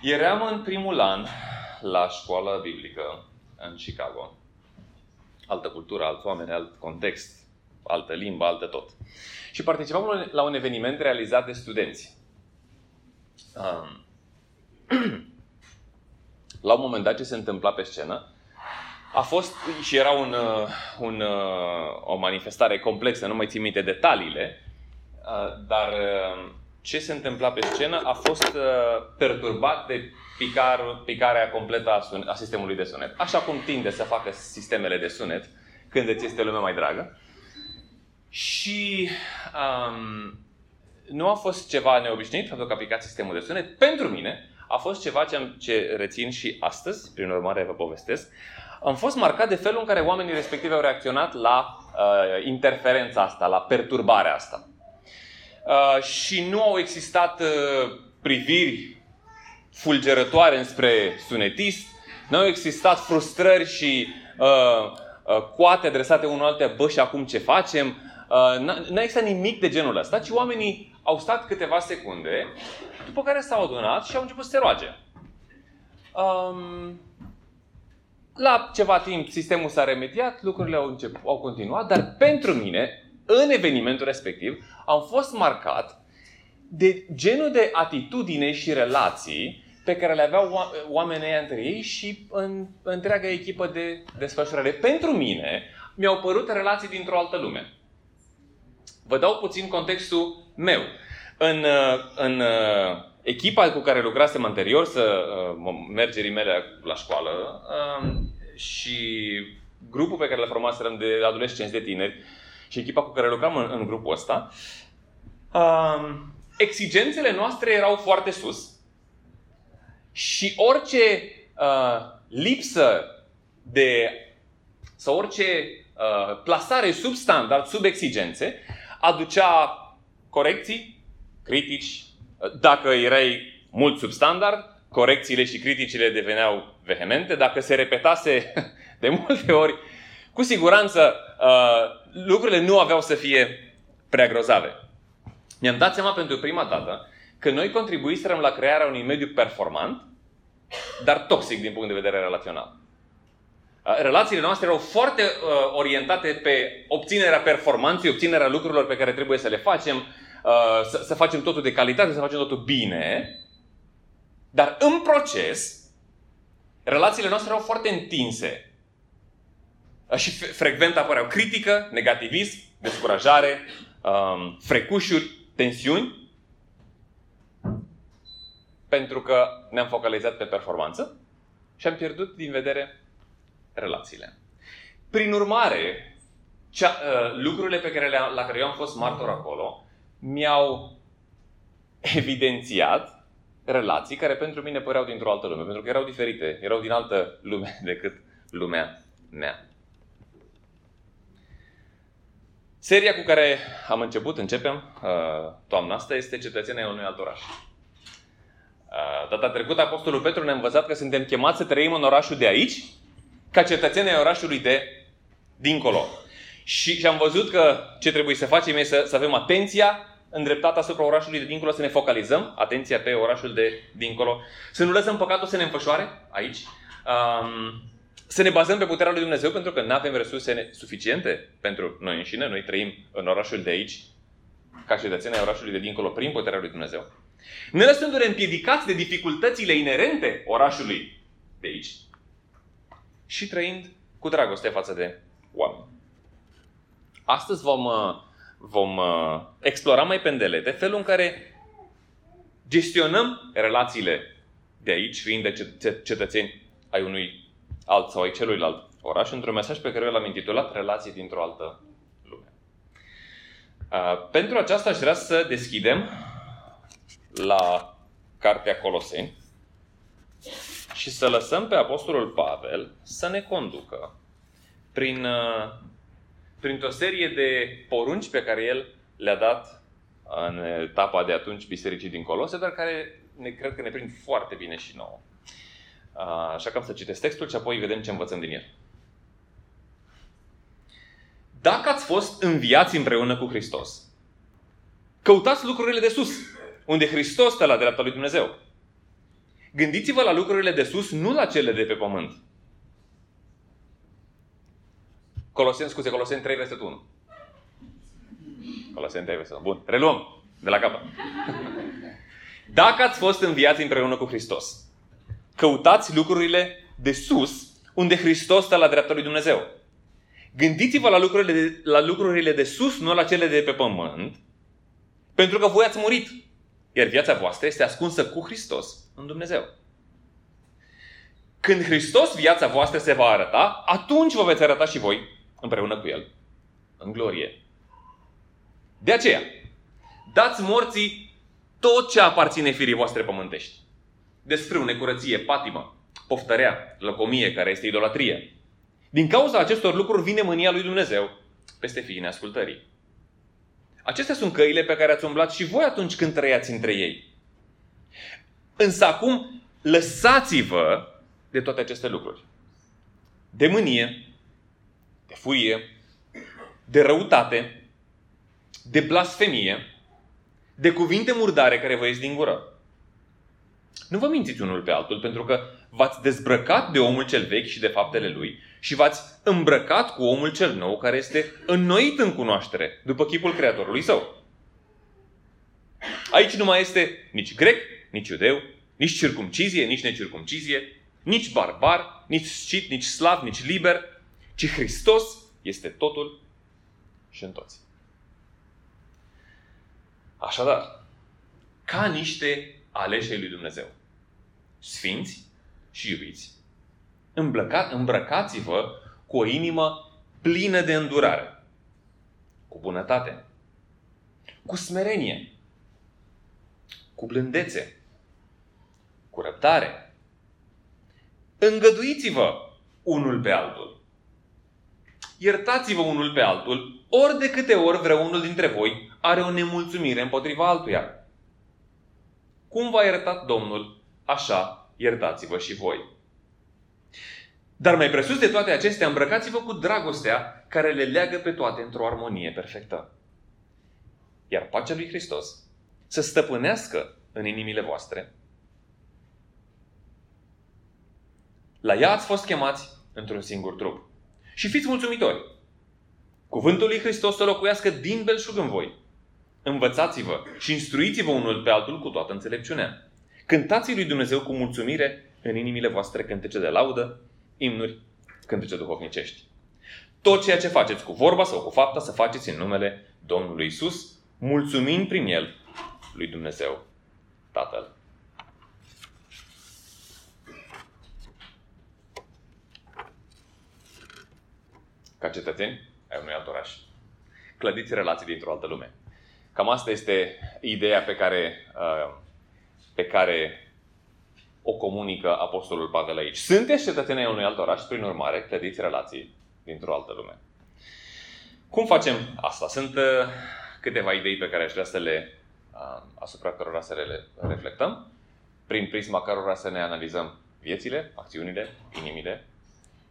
Eram în primul an la școală biblică în Chicago. Altă cultură, alți oameni, alt context, altă limbă, altă tot. Și participam la un eveniment realizat de studenți. Um, la un moment dat ce se întâmpla pe scenă, a fost și era un, uh, un, uh, o manifestare complexă, nu mai țin minte detaliile, uh, dar ce se întâmpla pe scenă a fost perturbat de picar, picarea completă a, sun- a sistemului de sunet. Așa cum tinde să facă sistemele de sunet când îți este lumea mai dragă. Și um, nu a fost ceva neobișnuit faptul că a picat sistemul de sunet. Pentru mine a fost ceva ce, ce rețin și astăzi, prin urmare vă povestesc. Am fost marcat de felul în care oamenii respectivi au reacționat la uh, interferența asta, la perturbarea asta. Uh, și nu au existat uh, priviri fulgerătoare înspre sunetist, nu au existat frustrări și uh, uh, coate adresate unul alte, bă, și acum ce facem? Uh, n-a existat nimic de genul ăsta, ci oamenii au stat câteva secunde, după care s-au adunat și au început să se roage. Um, la ceva timp sistemul s-a remediat, lucrurile au, început, au continuat, dar pentru mine, în evenimentul respectiv, am fost marcat de genul de atitudine și relații pe care le aveau oamenii între ei și în întreaga echipă de desfășurare. Pentru mine, mi-au părut relații dintr-o altă lume. Vă dau puțin contextul meu. În, în echipa cu care lucrasem anterior, să mergerii mele la școală, și grupul pe care le formaserăm de adolescenți, de tineri, și echipa cu care lucram în, în grupul ăsta, exigențele noastre erau foarte sus și orice uh, lipsă de sau orice uh, plasare sub standard, sub exigențe, aducea corecții, critici. Dacă erai mult sub standard, corecțiile și criticile deveneau vehemente. Dacă se repetase de multe ori, cu siguranță uh, lucrurile nu aveau să fie prea grozave. Mi-am dat seama pentru prima dată că noi contribuiserăm la crearea unui mediu performant, dar toxic din punct de vedere relațional. Uh, relațiile noastre erau foarte uh, orientate pe obținerea performanței, obținerea lucrurilor pe care trebuie să le facem, uh, să, să facem totul de calitate, să facem totul bine. Dar în proces, relațiile noastre erau foarte întinse. Uh, și frecvent apăreau critică, negativism, descurajare, um, frecușuri, tensiuni pentru că ne-am focalizat pe performanță și am pierdut din vedere relațiile. Prin urmare, cea, uh, lucrurile pe care le la care eu am fost martor acolo mi-au evidențiat relații care pentru mine păreau dintr-o altă lume, pentru că erau diferite, erau din altă lume decât lumea mea. Seria cu care am început, începem uh, toamna asta, este cetățenia unui alt oraș. Uh, data trecută, Apostolul Petru ne-a învățat că suntem chemați să trăim în orașul de aici, ca cetățenii ai orașului de dincolo. Și, și am văzut că ce trebuie să facem este să, să avem atenția îndreptată asupra orașului de dincolo, să ne focalizăm, atenția pe orașul de dincolo, să nu lăsăm păcatul să ne înfășoare aici, um, să ne bazăm pe puterea lui Dumnezeu, pentru că nu avem resurse suficiente pentru noi înșine, noi trăim în orașul de aici, ca cetățenii ai orașului de dincolo, prin puterea lui Dumnezeu. Ne lăsându-ne împiedicați de dificultățile inerente orașului de aici și trăind cu dragoste față de oameni. Astăzi vom, uh, vom uh, explora mai pendelete felul în care gestionăm relațiile de aici, fiind de cetățeni ai unui alt sau ai celuilalt oraș, într-un mesaj pe care eu l-am intitulat Relații dintr-o altă lume. Uh, pentru aceasta aș vrea să deschidem la Cartea Coloseni și să lăsăm pe Apostolul Pavel să ne conducă prin, uh, printr-o serie de porunci pe care el le-a dat în etapa de atunci bisericii din Colose, dar care ne, cred că ne prind foarte bine și nouă. Uh, așa că am să citesc textul și apoi vedem ce învățăm din el. Dacă ați fost înviați împreună cu Hristos, căutați lucrurile de sus, unde Hristos stă la dreapta lui Dumnezeu. Gândiți-vă la lucrurile de sus, nu la cele de pe pământ. Coloseni, scuze, Coloseni 3, versetul 1. Coloseni 3, versetul 1. Bun, reluăm de la capăt. Dacă ați fost înviați împreună cu Hristos, căutați lucrurile de sus, unde Hristos stă la dreapta lui Dumnezeu. Gândiți-vă la lucrurile, de, la lucrurile de sus, nu la cele de pe pământ, pentru că voi ați murit, iar viața voastră este ascunsă cu Hristos în Dumnezeu. Când Hristos viața voastră se va arăta, atunci vă veți arăta și voi împreună cu El în glorie. De aceea, dați morții tot ce aparține firii voastre pământești. Desfrâu, necurăție, patimă, poftărea, lăcomie, care este idolatrie. Din cauza acestor lucruri vine mânia lui Dumnezeu peste fiii neascultării. Acestea sunt căile pe care ați umblat și voi atunci când trăiați între ei. Însă acum lăsați-vă de toate aceste lucruri. De mânie, de furie, de răutate, de blasfemie, de cuvinte murdare care vă ies din gură. Nu vă mințiți unul pe altul, pentru că v-ați dezbrăcat de omul cel vechi și de faptele lui și v-ați îmbrăcat cu omul cel nou care este înnoit în cunoaștere, după chipul Creatorului său. Aici nu mai este nici grec, nici iudeu, nici circumcizie, nici necircumcizie, nici barbar, nici scit, nici slav, nici liber, ci Hristos este totul și în toți. Așadar, ca niște aleși ai lui Dumnezeu, sfinți și iubiți, îmbrăca, îmbrăcați-vă cu o inimă plină de îndurare, cu bunătate, cu smerenie, cu blândețe, cu răbdare. Îngăduiți-vă unul pe altul. Iertați-vă unul pe altul, ori de câte ori vreunul dintre voi are o nemulțumire împotriva altuia. Cum v-a iertat Domnul, așa iertați-vă și voi. Dar mai presus de toate acestea, îmbrăcați-vă cu dragostea care le leagă pe toate într-o armonie perfectă. Iar pacea lui Hristos să stăpânească în inimile voastre. La ea ați fost chemați într-un singur trup. Și fiți mulțumitori. Cuvântul lui Hristos să locuiască din belșug în voi. Învățați-vă și instruiți-vă unul pe altul cu toată înțelepciunea. Cântați lui Dumnezeu cu mulțumire în inimile voastre cântece de laudă imnuri cântece duhovnicești. Tot ceea ce faceți cu vorba sau cu fapta să faceți în numele Domnului Isus, mulțumind prin El lui Dumnezeu Tatăl. Ca cetățeni ai unui alt oraș. Clădiți relații dintr-o altă lume. Cam asta este ideea pe care, uh, pe care o comunică Apostolul Pavel aici. Sunteți cetățenii unui alt oraș, prin urmare, clădiți relații dintr-o altă lume. Cum facem asta? Sunt uh, câteva idei pe care aș vrea să le, uh, asupra cărora să le reflectăm, prin prisma cărora să ne analizăm viețile, acțiunile, inimile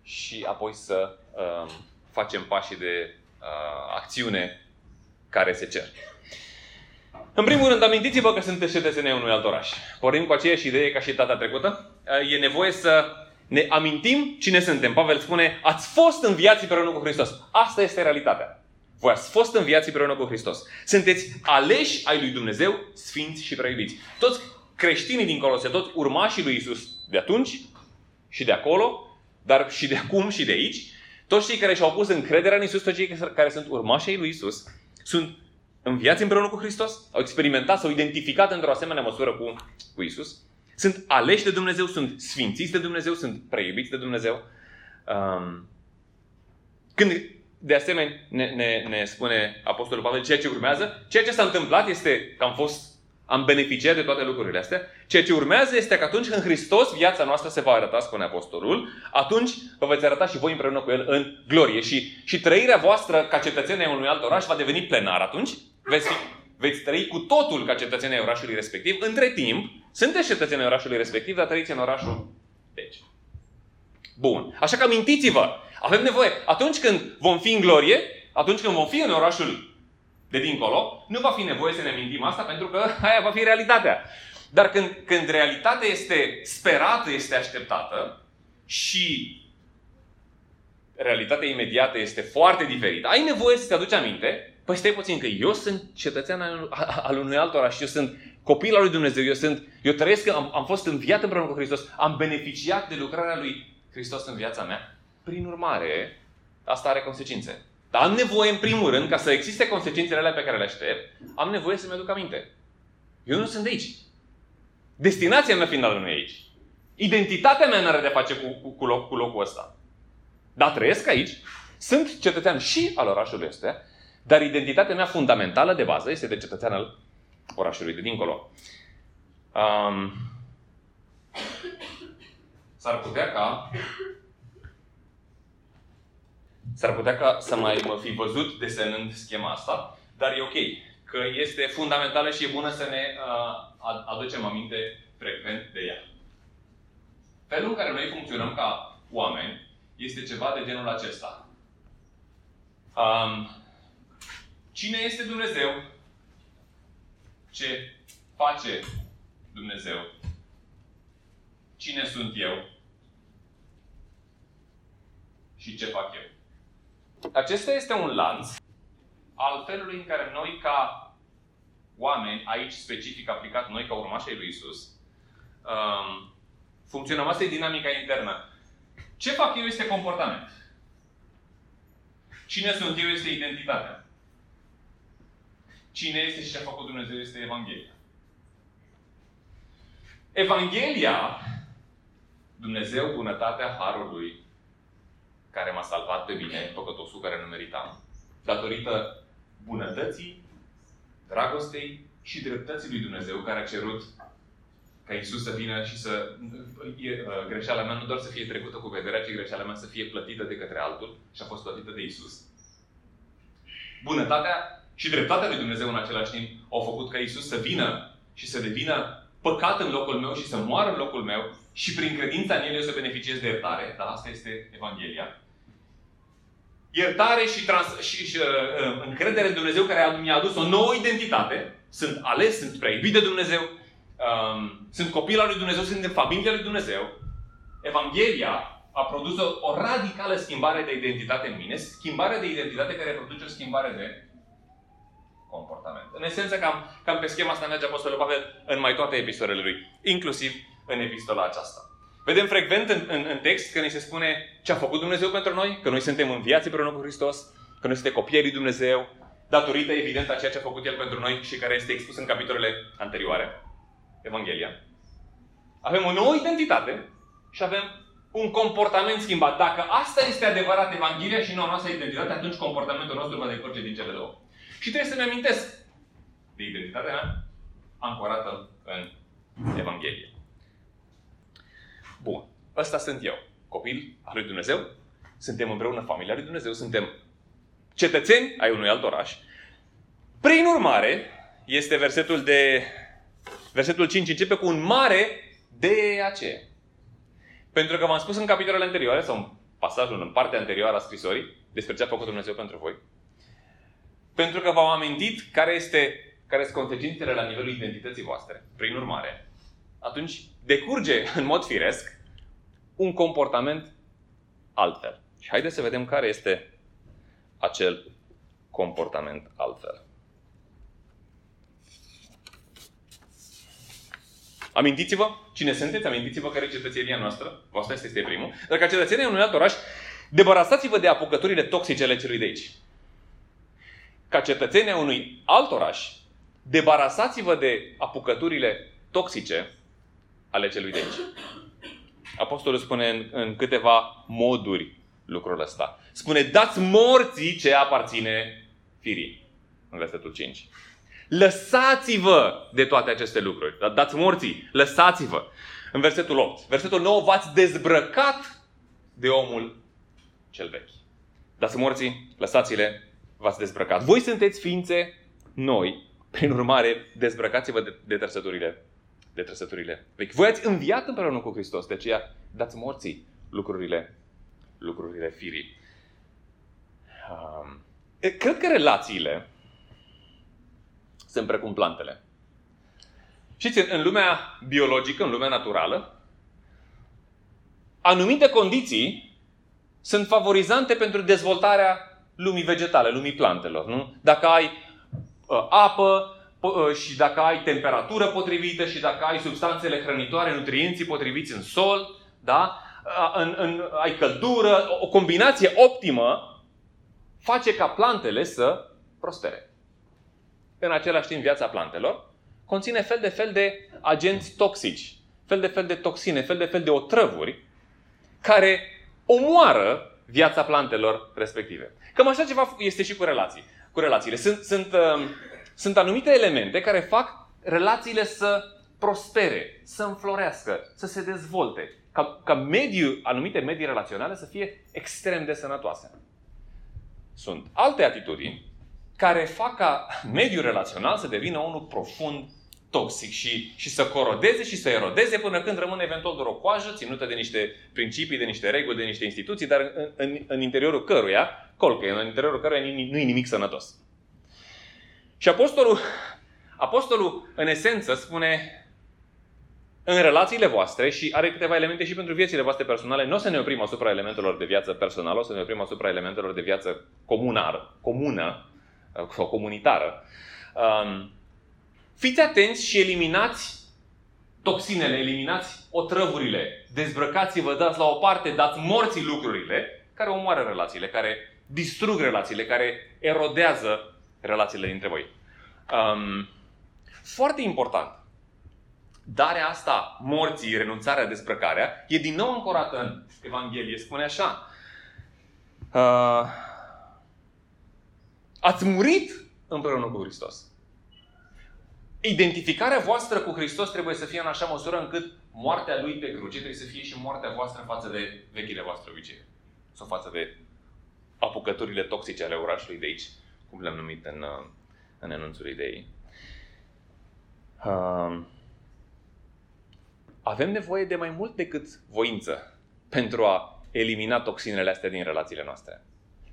și apoi să uh, facem pașii de uh, acțiune care se cer. În primul rând, amintiți-vă că sunteți cetățenii unui alt oraș. Pornim cu aceeași idee ca și data trecută. E nevoie să ne amintim cine suntem. Pavel spune, ați fost înviați împreună cu Hristos. Asta este realitatea. Voi ați fost înviați împreună cu Hristos. Sunteți aleși ai lui Dumnezeu, sfinți și preiubiți. Toți creștinii din Colose, toți urmașii lui Isus de atunci și de acolo, dar și de acum și de aici, toți cei care și-au pus încrederea în Isus, toți cei care sunt urmașii lui Isus, sunt înviați împreună cu Hristos, au experimentat, s-au identificat într-o asemenea măsură cu, cu Isus, sunt aleși de Dumnezeu, sunt sfințiți de Dumnezeu, sunt preiubiți de Dumnezeu. Um, când, de asemenea, ne, ne, ne spune Apostolul Pavel ceea ce urmează, ceea ce s-a întâmplat este că am fost am beneficiat de toate lucrurile astea. Ceea ce urmează este că atunci când Hristos viața noastră se va arăta, spune Apostolul, atunci vă veți arăta și voi împreună cu El în glorie. Și, și trăirea voastră ca cetățenii unui alt oraș va deveni plenar atunci veți, fi, veți trăi cu totul ca cetățenii orașului respectiv. Între timp, sunteți cetățenii orașului respectiv, dar trăiți în orașul deci. Bun. Așa că amintiți-vă, avem nevoie, atunci când vom fi în glorie, atunci când vom fi în orașul de dincolo, nu va fi nevoie să ne amintim asta pentru că aia va fi realitatea. Dar când, când realitatea este sperată, este așteptată și realitatea imediată este foarte diferită, ai nevoie să-ți aduci aminte, păi stai puțin că eu sunt cetățean al, al unui alt oraș, eu sunt copil al lui Dumnezeu, eu, sunt, eu trăiesc, am, am fost înviat împreună cu Hristos, am beneficiat de lucrarea lui Hristos în viața mea. Prin urmare, asta are consecințe. Dar am nevoie, în primul rând, ca să existe consecințele alea pe care le aștept, am nevoie să-mi aduc aminte. Eu nu sunt de aici. Destinația mea finală nu e aici. Identitatea mea nu are de face cu, cu, cu, loc, cu locul ăsta. Dar trăiesc aici, sunt cetățean și al orașului ăsta, dar identitatea mea fundamentală de bază este de cetățean al orașului de dincolo. Um, s-ar putea ca s-ar putea ca să mai mă fi văzut desenând schema asta, dar e ok, că este fundamentală și e bună să ne uh, aducem aminte frecvent de ea. Felul în care noi funcționăm ca oameni este ceva de genul acesta. Um, cine este Dumnezeu? Ce face Dumnezeu? Cine sunt eu? Și ce fac eu? Acesta este un lanț al felului în care noi, ca oameni, aici specific aplicat noi ca urmașii lui Isus, um, funcționăm. Asta e dinamica internă. Ce fac eu este comportament. Cine sunt eu este identitatea. Cine este și ce a făcut Dumnezeu este Evanghelia. Evanghelia, Dumnezeu, bunătatea Harului, care m-a salvat pe mine, păcătosul care nu meritam, datorită bunătății, dragostei și dreptății lui Dumnezeu, care a cerut ca Isus să vină și să uh, greșeala mea nu doar să fie trecută cu vederea, ci greșeala mea să fie plătită de către altul și a fost plătită de Isus. Bunătatea și dreptatea lui Dumnezeu în același timp au făcut ca Isus să vină și să devină păcat în locul meu și să moară în locul meu și prin credința în El eu să beneficiez de iertare. Dar asta este Evanghelia iertare și, trans- și, și uh, încredere în Dumnezeu care mi-a adus o nouă identitate. Sunt ales, sunt prea iubit de Dumnezeu, um, sunt copil al lui Dumnezeu, sunt în familia lui Dumnezeu. Evanghelia a produs o, o radicală schimbare de identitate în mine, schimbare de identitate care produce o schimbare de comportament. În esență, cam, cam pe schema asta merge Apostolul Pavel în mai toate epistolele lui, inclusiv în epistola aceasta. Vedem frecvent în, în, în text că ni se spune ce a făcut Dumnezeu pentru noi, că noi suntem în viață împreună cu Hristos, că noi suntem copiii lui Dumnezeu, datorită evident a ceea ce a făcut El pentru noi și care este expus în capitolele anterioare. Evanghelia. Avem o nouă identitate și avem un comportament schimbat. Dacă asta este adevărat Evanghelia și noua noastră identitate, atunci comportamentul nostru va decurge din cele două. Și trebuie să-mi amintesc de identitatea mea ancorată în Evanghelie. Bun. Ăsta sunt eu. Copil al lui Dumnezeu. Suntem împreună familia lui Dumnezeu. Suntem cetățeni ai unui alt oraș. Prin urmare, este versetul de versetul 5 începe cu un mare de aceea. Pentru că v-am spus în capitolele anterioare, sau în pasajul în partea anterioară a scrisorii, despre ce a făcut Dumnezeu pentru voi. Pentru că v-am amintit care, este, care sunt consecințele la nivelul identității voastre. Prin urmare, atunci decurge în mod firesc un comportament altfel. Și haideți să vedem care este acel comportament altfel. Amintiți-vă cine sunteți, amintiți-vă care e cetățenia noastră, asta este, este primul. Dar ca cetățenia unui alt oraș, debarăsați-vă de apucăturile toxice ale celui de aici. Ca cetățenia unui alt oraș, debarăsați-vă de apucăturile toxice ale celui de aici. Apostolul spune în, în câteva moduri lucrul ăsta. Spune, dați morții ce aparține firii. În versetul 5. Lăsați-vă de toate aceste lucruri. Da, dați morții, lăsați-vă. În versetul 8. Versetul 9, v-ați dezbrăcat de omul cel vechi. Dați morții, lăsați-le, v-ați dezbrăcat. Voi sunteți ființe noi, prin urmare, dezbrăcați-vă de, de trăsăturile de trăsăturile vechi. Voi ați înviat împreună cu Hristos, de aceea dați morții lucrurile, lucrurile firii. Um, cred că relațiile sunt precum plantele. Știți, în lumea biologică, în lumea naturală, anumite condiții sunt favorizante pentru dezvoltarea lumii vegetale, lumii plantelor. Nu? Dacă ai uh, apă uh, și dacă ai temperatură potrivită și dacă ai substanțele hrănitoare, nutrienții potriviți în sol, da? Uh, în, în, ai căldură, o combinație optimă face ca plantele să prospere. În același timp, viața plantelor conține fel de fel de agenți toxici, fel de fel de toxine, fel de fel de otrăvuri care omoară viața plantelor respective. Cam așa ceva este și cu relații. Cu relațiile. Sunt, sunt, uh, sunt anumite elemente care fac relațiile să prospere, să înflorească, să se dezvolte, ca, ca mediu, anumite medii relaționale să fie extrem de sănătoase. Sunt alte atitudini care fac ca mediul relațional să devină unul profund toxic și, și să corodeze și să erodeze până când rămâne eventual doar o coajă ținută de niște principii, de niște reguli, de niște instituții, dar în, în, în interiorul căruia, colcă, în interiorul căruia nu e nimic sănătos. Și apostolul, apostolul, în esență, spune în relațiile voastre și are câteva elemente și pentru viețile voastre personale, nu o să ne oprim asupra elementelor de viață personală, o să ne oprim asupra elementelor de viață comunară, comună sau comunitară. Um, Fiți atenți și eliminați toxinele, eliminați otrăvurile, dezbrăcați-vă, dați la o parte, dați morții lucrurile care omoară relațiile, care distrug relațiile, care erodează relațiile dintre voi. Um, foarte important. Darea asta, morții, renunțarea, dezbrăcarea, e din nou ancorată în Evanghelie. Spune așa. Uh, ați murit împreună cu Hristos identificarea voastră cu Hristos trebuie să fie în așa măsură încât moartea Lui pe cruce trebuie să fie și moartea voastră în față de vechile voastre obicei. Sau față de apucăturile toxice ale orașului de aici, cum le-am numit în, uh, în enunțul ideii. Uh, avem nevoie de mai mult decât voință pentru a elimina toxinele astea din relațiile noastre.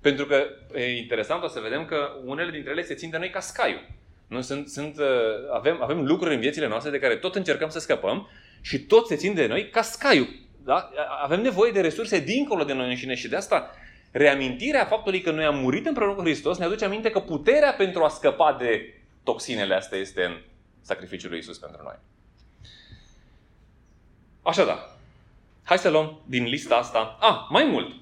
Pentru că e interesant o să vedem că unele dintre ele se țin de noi ca scaiul. Nu? Sunt, sunt, uh, avem, avem lucruri în viețile noastre de care tot încercăm să scăpăm și tot se țin de noi ca scaiul. Da? Avem nevoie de resurse dincolo de noi înșine și de asta reamintirea faptului că noi am murit împreună cu Hristos ne aduce aminte că puterea pentru a scăpa de toxinele astea este în sacrificiul lui Isus pentru noi. Așadar, hai să luăm din lista asta. Ah, mai mult.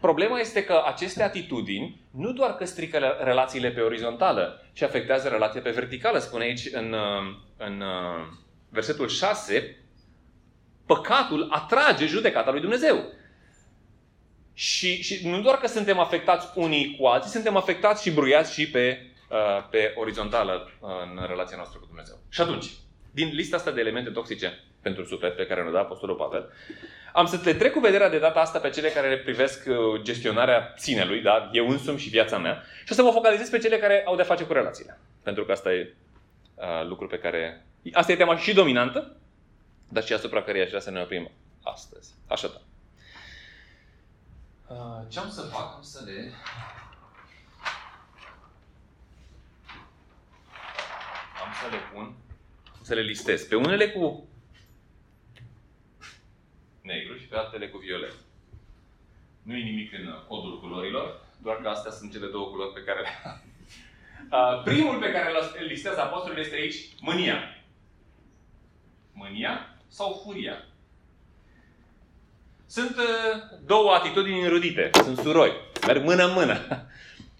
Problema este că aceste atitudini nu doar că strică relațiile pe orizontală, ci afectează relația pe verticală. Spune aici în, uh, în uh, versetul 6, păcatul atrage judecata lui Dumnezeu. Și, și nu doar că suntem afectați unii cu alții, suntem afectați și bruiați și pe, uh, pe orizontală în relația noastră cu Dumnezeu. Și atunci, din lista asta de elemente toxice pentru suflet pe care ne-a dat Apostolul Pavel, am să le trec cu vederea de data asta pe cele care le privesc uh, gestionarea ținelui, da? eu însumi și viața mea, și o să mă focalizez pe cele care au de-a face cu relațiile. Pentru că asta e uh, lucru pe care... Asta e tema și dominantă, dar și asupra care aș vrea să ne oprim astăzi. Așa da. Uh, ce am să fac? Am să le... Am să le pun, să le listez. Pe unele cu negru și pe altele cu violet. Nu e nimic în codul culorilor, doar că astea sunt cele două culori pe care le uh, Primul pe care îl listează apostolul este aici mânia. Mânia sau furia. Sunt uh, două atitudini înrudite, sunt surori, merg mână-mână.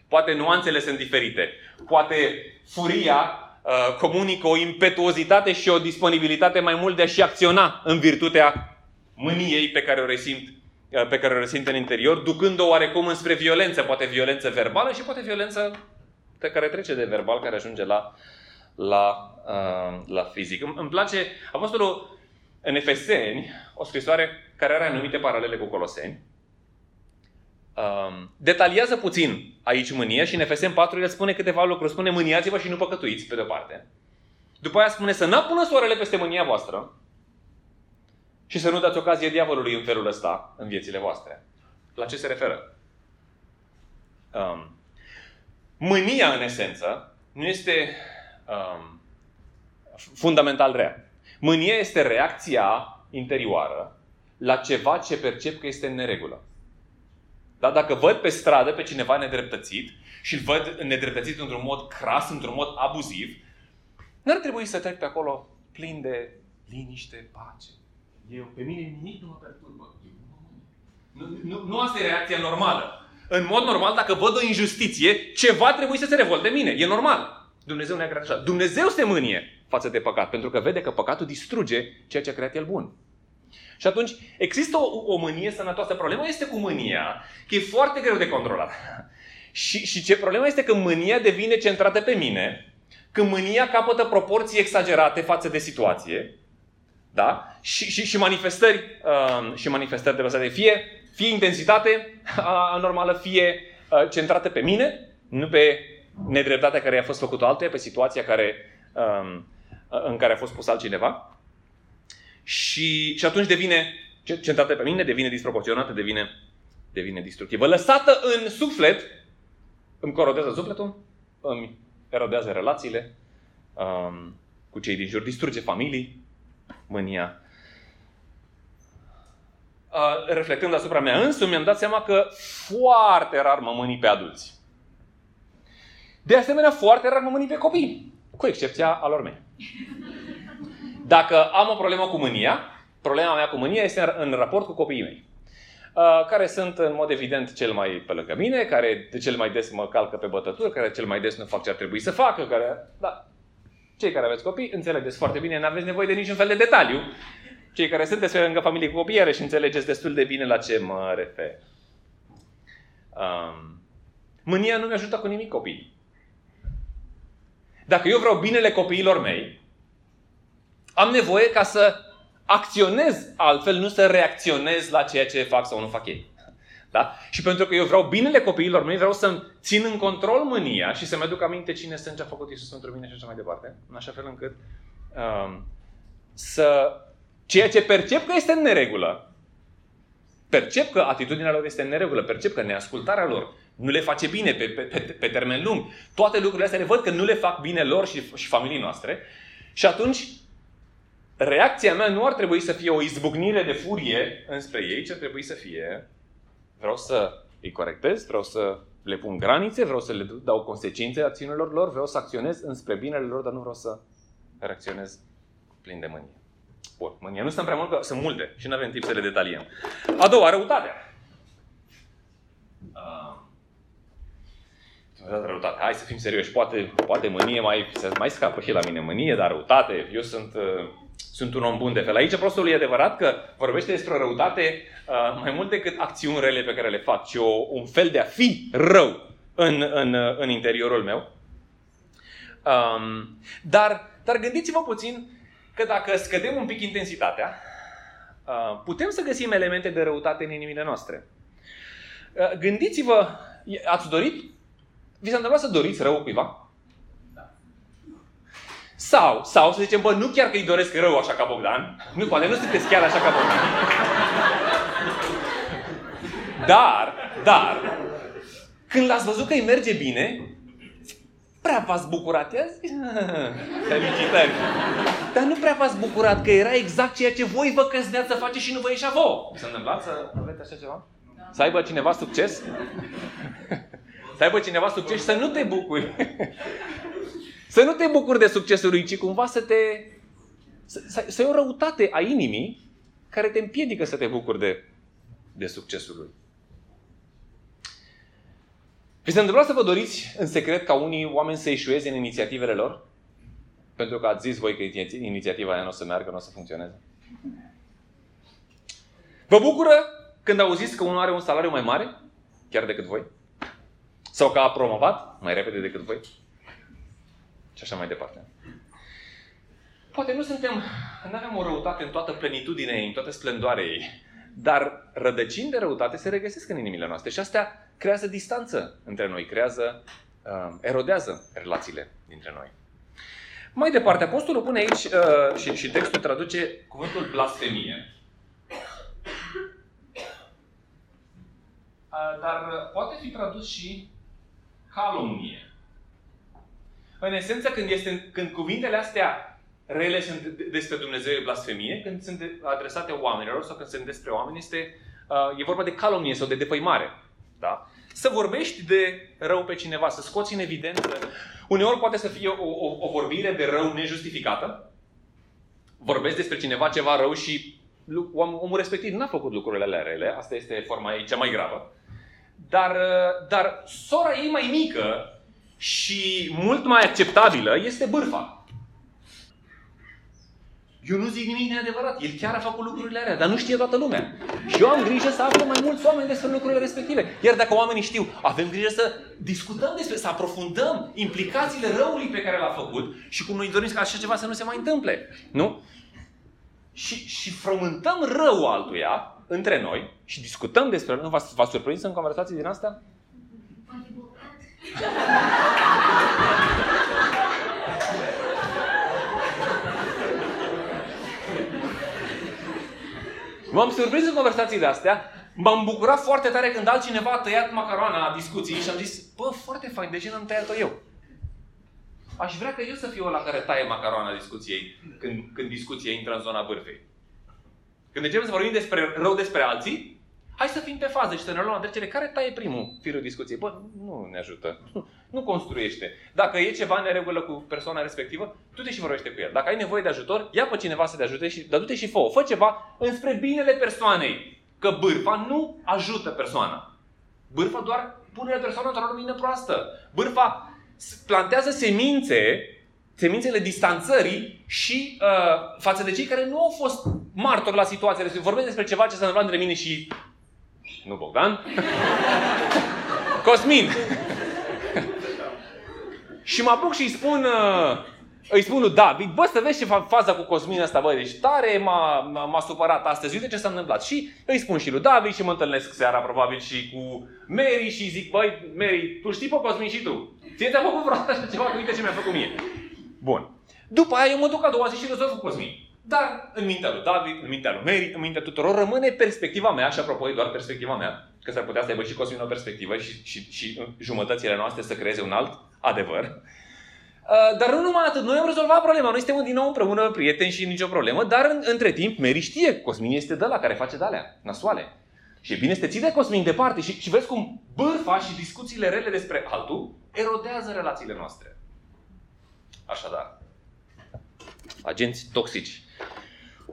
Poate nuanțele sunt diferite. Poate furia uh, comunică o impetuozitate și o disponibilitate mai mult de a-și acționa în virtutea mâniei pe care o resimt uh, pe care o resimt în interior, ducând-o oarecum înspre violență, poate violență verbală și poate violență pe care trece de verbal, care ajunge la, la, uh, la fizic. Îmi, îmi place Apostolul în Efeseni, o scrisoare care are anumite paralele cu Coloseni, um, detaliază puțin aici mânia și în Efeseni 4 el spune câteva lucruri. Spune mâniați-vă și nu păcătuiți, pe de-o parte. După aia spune să n-apună soarele peste mânia voastră, și să nu dați ocazie diavolului în felul ăsta în viețile voastre. La ce se referă? Um, mânia, în esență, nu este um, fundamental rea. Mânia este reacția interioară la ceva ce percep că este în neregulă. Da? Dacă văd pe stradă pe cineva nedreptățit și îl văd nedreptățit într-un mod cras, într-un mod abuziv, n-ar trebui să trec pe acolo plin de liniște, pace. Eu, pe mine nimic nu mă perturbă. Nu, nu, nu asta e reacția normală. În mod normal, dacă văd o injustiție, ceva trebuie să se revolte de mine. E normal. Dumnezeu ne-a creat așa. Dumnezeu se mânie față de păcat, pentru că vede că păcatul distruge ceea ce a creat El bun. Și atunci există o, o mânie sănătoasă. Problema este cu mânia, că e foarte greu de controlat. Și, și ce problema este că mânia devine centrată pe mine, că mânia capătă proporții exagerate față de situație, da? Și, și, și manifestări, uh, și manifestări de lăsate. Fie, fie intensitate anormală, fie uh, centrată pe mine, nu pe nedreptatea care a fost făcută altuia, pe situația care, uh, în care a fost pus altcineva. Și, și atunci devine centrată pe mine, devine disproporționată, devine, devine destructivă. Lăsată în suflet, îmi corodează sufletul, îmi erodează relațiile um, cu cei din jur, distruge familii, mânia. Uh, reflectând asupra mea însumi, mi-am dat seama că foarte rar mă mâni pe adulți. De asemenea, foarte rar mă mâni pe copii, cu excepția alor mei. Dacă am o problemă cu mânia, problema mea cu mânia este în raport cu copiii mei. Uh, care sunt în mod evident cel mai pe lângă mine, care de cel mai des mă calcă pe bătături, care cel mai des nu fac ce ar trebui să facă, care... Da. Cei care aveți copii, înțelegeți foarte bine, nu aveți nevoie de niciun fel de detaliu. Cei care sunteți lângă familie cu copii, și înțelegeți destul de bine la ce mă refer. Um, mânia nu mi-ajută cu nimic copiii. Dacă eu vreau binele copiilor mei, am nevoie ca să acționez altfel, nu să reacționez la ceea ce fac sau nu fac ei. Da? Și pentru că eu vreau binele copiilor mei, vreau să țin în control mânia și să-mi aduc aminte cine sunt ce a făcut Iisus pentru mine și așa mai departe. În așa fel încât um, să ceea ce percep că este în neregulă, percep că atitudinea lor este în neregulă, percep că neascultarea lor nu le face bine pe, pe, pe, pe termen lung. Toate lucrurile astea le văd că nu le fac bine lor și, și familiei noastre. Și atunci reacția mea nu ar trebui să fie o izbucnire de furie înspre ei, ci ar trebui să fie vreau să îi corectez, vreau să le pun granițe, vreau să le dau consecințe acțiunilor lor, vreau să acționez înspre binele lor, dar nu vreau să reacționez plin de mânie. Bun, mânia nu stăm prea mult, că sunt multe și nu avem timp să le detaliem. A doua, răutatea. Uh, răutate. Hai să fim serioși. Poate, poate mânie mai, mai scapă și la mine mânie, dar răutate. Eu sunt uh, sunt un om bun de fel. Aici prostul e adevărat că vorbește despre o răutate uh, mai mult decât acțiuni rele pe care le fac, ci o, un fel de a fi rău în, în, în interiorul meu. Um, dar, dar gândiți-vă puțin că dacă scădem un pic intensitatea, uh, putem să găsim elemente de răutate în inimile noastre. Uh, gândiți-vă, ați dorit? Vi s-a întâmplat să doriți rău cuiva? Sau, sau să zicem, bă, nu chiar că îi doresc rău așa ca Bogdan. Nu, poate nu sunteți chiar așa ca Bogdan. Dar, dar, când l-ați văzut că îi merge bine, prea v-ați bucurat azi? Felicitări! Dar nu prea v-ați bucurat că era exact ceea ce voi vă căzneați să faceți și nu vă ieșea vouă. S-a întâmplat să aveți așa ceva? Să aibă cineva succes? să aibă cineva succes și să nu te bucuri. Să nu te bucuri de succesul lui, ci cumva să te... Să, să ai o răutate a inimii care te împiedică să te bucuri de, de succesul lui. Vi se întâmplă să vă doriți în secret ca unii oameni să eșueze în inițiativele lor? Pentru că ați zis voi că inițiativa aia nu o să meargă, nu o să funcționeze. Vă bucură când auziți că unul are un salariu mai mare, chiar decât voi? Sau că a promovat mai repede decât voi? Și așa mai departe. Poate nu suntem, nu avem o răutate în toată plenitudinea ei, în toată splendoarea ei, dar rădăcini de răutate se regăsesc în inimile noastre și astea creează distanță între noi, creează, uh, erodează relațiile dintre noi. Mai departe, apostolul pune aici, uh, și, și textul traduce cuvântul blasfemie. Uh, dar poate fi tradus și calomnie. În esență, când, este, când cuvintele astea rele sunt despre Dumnezeu e blasfemie, când sunt adresate oamenilor sau când sunt despre oameni, este, uh, e vorba de calomnie sau de defăimare. Da? Să vorbești de rău pe cineva, să scoți în evidență. Uneori poate să fie o, o, o vorbire de rău nejustificată. Vorbesc despre cineva ceva rău și omul respectiv n-a făcut lucrurile alea rele. Asta este forma ei cea mai gravă. Dar, uh, dar sora ei mai mică și mult mai acceptabilă este bârfa. Eu nu zic nimic neadevărat. El chiar a făcut lucrurile alea, dar nu știe toată lumea. Și eu am grijă să aflu mai mulți oameni despre lucrurile respective. Iar dacă oamenii știu, avem grijă să discutăm despre, să aprofundăm implicațiile răului pe care l-a făcut și cum noi dorim ca așa ceva să nu se mai întâmple. Nu? Și, și frământăm răul altuia între noi și discutăm despre Nu v-ați surprins în conversații din astea? M-am surprins în conversațiile astea, m-am bucurat foarte tare când altcineva a tăiat macaroana a discuției și am zis, bă, foarte fain, de ce n-am tăiat-o eu? Aș vrea că eu să fiu la care taie macaroana discuției când, când discuția intră în zona bârfei. Când începem să vorbim despre rău despre alții, hai să fim pe fază și să ne luăm la trecere. Care taie primul firul discuției? Bă, nu ne ajută. Nu construiește. Dacă e ceva în neregulă cu persoana respectivă, tu te și vorbește cu el. Dacă ai nevoie de ajutor, ia pe cineva să te ajute și dar du-te și fă Fă ceva înspre binele persoanei. Că bârfa nu ajută persoana. Bârfa doar pune persoana într-o lumină proastă. Bârfa plantează semințe semințele distanțării și uh, față de cei care nu au fost martori la situația respectivă. Vorbesc despre ceva ce s-a întâmplat între mine și... Nu Bogdan. Cosmin. și mă apuc și îi spun... Uh, îi spun lui David, bă, să vezi ce faza cu Cosmin asta, bă, deci tare m-a, m-a supărat astăzi, uite ce s-a întâmplat. Și îi spun și lui David și mă întâlnesc seara probabil și cu Mary și zic, băi, Mary, tu știi pe Cosmin și tu? Ție ți-a făcut vreodată așa ceva, că uite ce mi-a făcut mie. Bun. După aia eu mă duc a doua zi și rezolv cu Cosmin. Dar în mintea lui David, în mintea lui Mary, în mintea tuturor rămâne perspectiva mea și apropo e doar perspectiva mea, că s-ar putea să aibă și Cosmin o perspectivă și, și, și jumătățile noastre să creeze un alt adevăr. Uh, dar nu numai atât, noi am rezolvat problema, noi suntem din nou împreună prieteni și nicio problemă, dar în, între timp Mary știe, Cosmin este de la care face de alea, nasoale. Și e bine să te ții de Cosmin departe și, și vezi cum bârfa și discuțiile rele despre altul erodează relațiile noastre. Așadar, agenți toxici.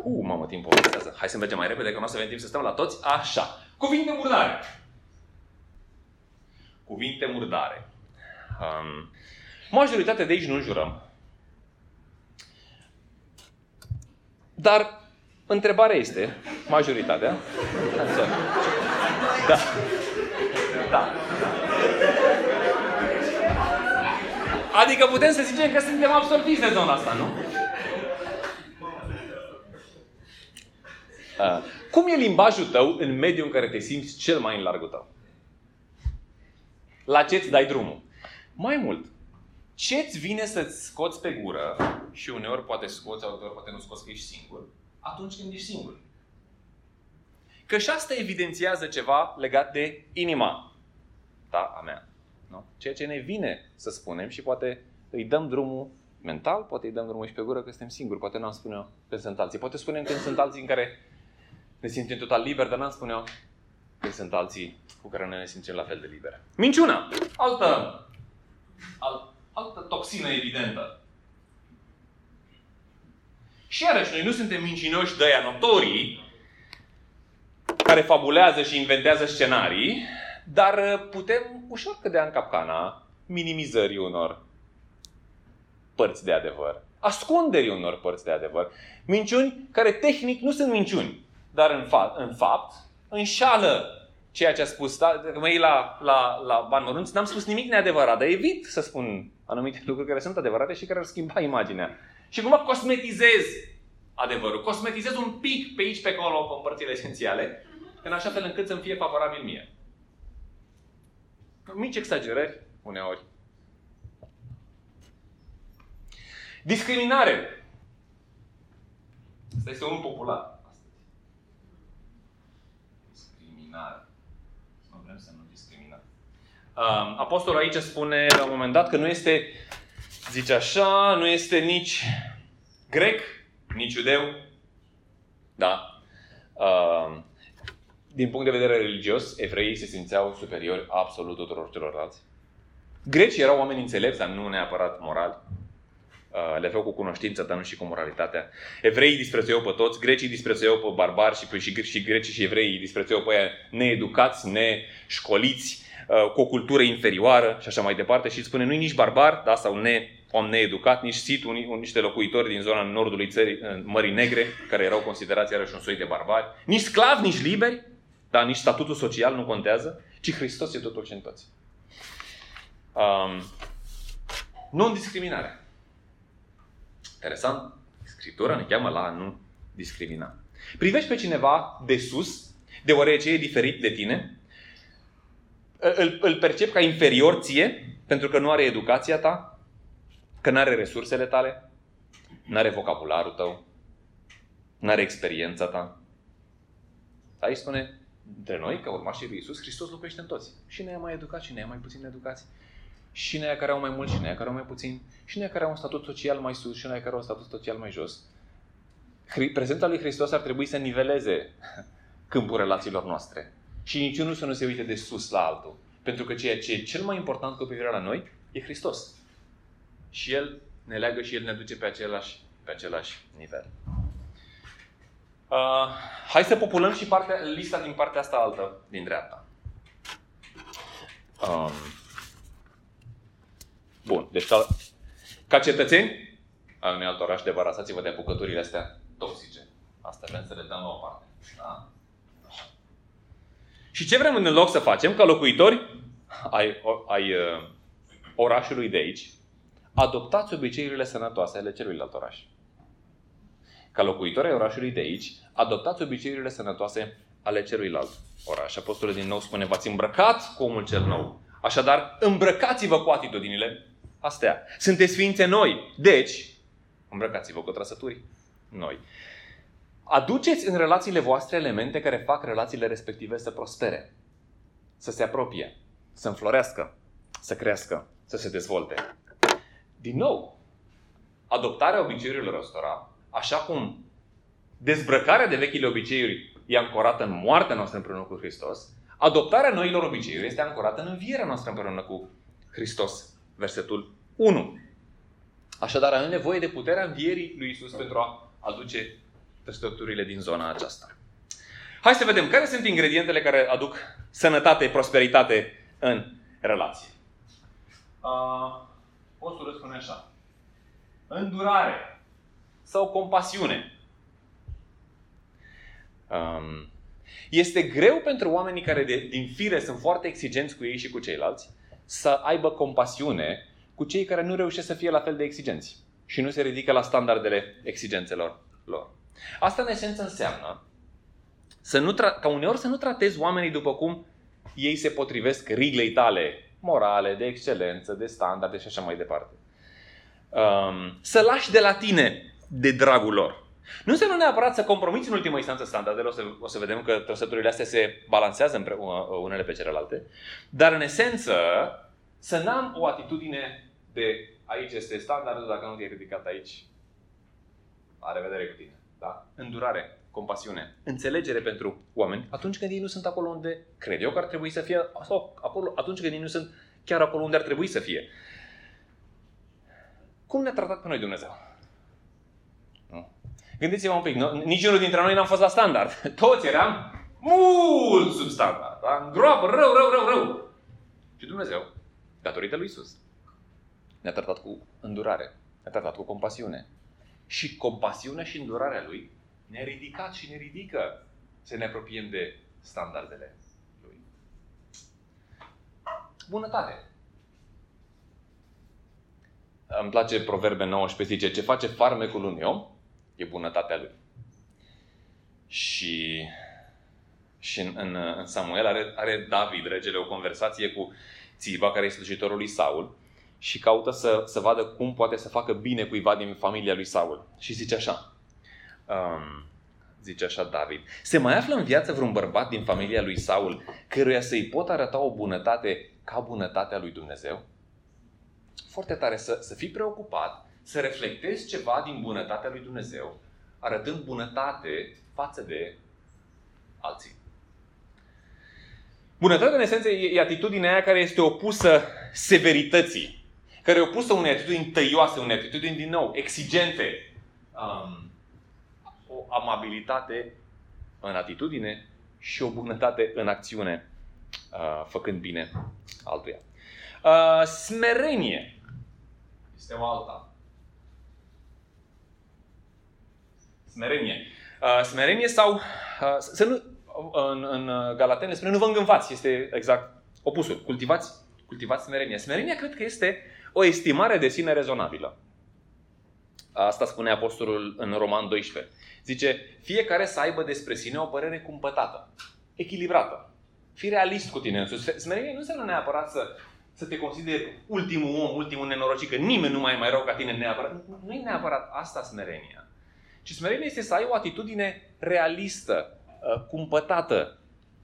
Uh, mamă, timpul avansează. Hai să mergem mai repede, că nu o să avem timp să stăm la toți. Așa. Cuvinte murdare. Cuvinte murdare. Um, majoritatea de aici nu jurăm. Dar întrebarea este, majoritatea, da, da, Adică putem să zicem că suntem absolviți de zona asta, nu? Cum e limbajul tău în mediul în care te simți cel mai în largul tău? La ce îți dai drumul? Mai mult, ce îți vine să-ți scoți pe gură și uneori poate scoți, alteori poate nu scoți că ești singur, atunci când ești singur. Că și asta evidențiază ceva legat de inima ta, a mea. Nu? Ceea ce ne vine să spunem și poate îi dăm drumul mental, poate îi dăm drumul și pe gură că suntem singuri, poate n-am spune când sunt alții. Poate spunem când sunt alții în care ne simțim total liber, dar n-am spune când sunt alții cu care noi ne simțim la fel de liber. Minciuna! Altă, al, altă toxină evidentă. Și iarăși, noi nu suntem mincinoși de aia notorii, care fabulează și inventează scenarii, dar uh, putem ușor cădea în capcana minimizării unor părți de adevăr, ascunderii unor părți de adevăr. Minciuni care tehnic nu sunt minciuni, dar în, fa- în fapt înșală ceea ce a spus. Da? Dacă mă iei la, la, la bani mărunți, n-am spus nimic neadevărat, dar evit să spun anumite lucruri care sunt adevărate și care ar schimba imaginea. Și cumva cosmetizez adevărul. Cosmetizez un pic pe aici, pe acolo, pe părțile esențiale, în așa fel încât să-mi fie favorabil mie. Mici exagerări, uneori. Discriminare. Asta este unul popular Discriminare. Nu vrem să nu discriminăm. Apostolul aici spune la un moment dat că nu este, zice așa, nu este nici grec, nici iudeu. Da. Uh, din punct de vedere religios, evreii se simțeau superiori absolut tuturor celorlalți. Grecii erau oameni înțelepți, dar nu neapărat morali. Uh, le aveau cu cunoștință, dar nu și cu moralitatea. Evreii disprețuiau pe toți, grecii disprețuiau pe barbari și, și, și grecii și evreii disprețuiau pe aia needucați, neșcoliți, uh, cu o cultură inferioară și așa mai departe. Și spune, nu nici barbar, da, sau ne, om needucat, nici sit, un, niște locuitori din zona nordului țării, Mării Negre, care erau considerați iarăși un soi de barbari, nici sclavi, nici liberi, dar nici statutul social nu contează, ci Hristos e totul și în toți. Um, non-discriminare. Interesant. Scriptura ne cheamă la a nu discrimina. Privești pe cineva de sus, deoarece e diferit de tine, îl, îl percep ca inferior ție, pentru că nu are educația ta, că nu are resursele tale, nu are vocabularul tău, nu are experiența ta. Aici spune, între noi, ca urmașii lui Isus, Hristos locuiește în toți. Și ne mai educați, și ne mai puțin educați și noi care au mai mult, și noi care au mai puțin, și noi care au un statut social mai sus, și noi care au un statut social mai jos. Prezența lui Hristos ar trebui să niveleze câmpul relațiilor noastre. Și niciunul să nu se uite de sus la altul. Pentru că ceea ce e cel mai important cu privire la noi e Hristos. Și El ne leagă și El ne duce pe același, pe același nivel. Uh, hai să populăm și partea, lista din partea asta altă, din dreapta. Um, Bun, deci ca, ca cetățeni al unui alt oraș, debarăsați-vă de apucăturile astea toxice. Asta vrem să le dăm la o parte. Da? Așa. Și ce vrem în loc să facem ca locuitori ai, ai uh, orașului de aici? Adoptați obiceiurile sănătoase ale celuilalt oraș. Ca locuitori ai orașului de aici, adoptați obiceiurile sănătoase ale celuilalt oraș. Apostolul din nou spune, v-ați îmbrăcat cu omul cel nou. Așadar, îmbrăcați-vă cu atitudinile astea. Sunteți ființe noi. Deci, îmbrăcați-vă cu trăsături noi. Aduceți în relațiile voastre elemente care fac relațiile respective să prospere, să se apropie, să înflorească, să crească, să se dezvolte. Din nou, adoptarea obiceiurilor ăstora, așa cum dezbrăcarea de vechile obiceiuri e ancorată în moartea noastră împreună cu Hristos, adoptarea noilor obiceiuri este ancorată în învierea noastră împreună cu Hristos versetul 1. Așadar, avem nevoie de puterea învierii lui Isus pentru a aduce trăsăturile din zona aceasta. Hai să vedem care sunt ingredientele care aduc sănătate, prosperitate în relație. Uh, postul răspunde așa. Îndurare sau compasiune. Um, este greu pentru oamenii care de, din fire sunt foarte exigenți cu ei și cu ceilalți să aibă compasiune cu cei care nu reușesc să fie la fel de exigenți și nu se ridică la standardele exigențelor lor. Asta în esență înseamnă să nu tra- ca uneori să nu tratezi oamenii după cum ei se potrivesc riglei tale morale, de excelență, de standarde și așa mai departe. Um, să lași de la tine de dragul lor. Nu înseamnă neapărat să compromiți în ultima instanță standardele, o să, o să vedem că trăsăturile astea se balancează împreună, unele pe celelalte, dar în esență să n-am o atitudine de aici este standardul, dacă nu te-ai ridicat aici, la revedere cu tine. Da? Îndurare, compasiune, înțelegere pentru oameni atunci când ei nu sunt acolo unde cred eu că ar trebui să fie, sau acolo, atunci când ei nu sunt chiar acolo unde ar trebui să fie. Cum ne-a tratat pe noi Dumnezeu? Gândiți-vă un pic, nu? niciunul dintre noi n-am fost la standard. Toți eram mult sub standard. Da? Groapă, rău, rău, rău, rău. Și Dumnezeu, datorită lui Isus, ne-a tratat cu îndurare, ne-a tratat cu compasiune. Și compasiunea și îndurarea lui ne-a ridicat și ne ridică să ne apropiem de standardele lui. Bunătate. Îmi place Proverbe 19, zice, ce face farmecul unui om, e bunătatea lui. Și, și în, în, în Samuel are, are David, regele, o conversație cu Țiba, care e slujitorul lui Saul, și caută să, să vadă cum poate să facă bine cuiva din familia lui Saul. Și zice așa, um, zice așa David, se mai află în viață vreun bărbat din familia lui Saul căruia să-i pot arăta o bunătate ca bunătatea lui Dumnezeu? Foarte tare să, să fii preocupat să reflectezi ceva din bunătatea lui Dumnezeu, arătând bunătate față de alții. Bunătatea, în esență, e atitudinea aia care este opusă severității, care e opusă unei atitudini tăioase, unei atitudini, din nou, exigente. Um, o amabilitate în atitudine și o bunătate în acțiune, uh, făcând bine altuia. Uh, smerenie este o alta. Smerenie. Uh, smerenie sau, uh, să nu, în, în Galatene spune nu vă îngânfați, este exact opusul. Cultivați, cultivați smerenie. Smerenia cred că este o estimare de sine rezonabilă. Asta spune apostolul în Roman 12. Zice, fiecare să aibă despre sine o părere cumpătată, echilibrată. Fii realist cu tine însuși. Smerenie nu înseamnă neapărat să, să te consideri ultimul om, ultimul nenorocit, că nimeni nu mai e mai rău ca tine neapărat. Nu e neapărat asta smerenia. Ci smerenia este să ai o atitudine realistă, uh, cumpătată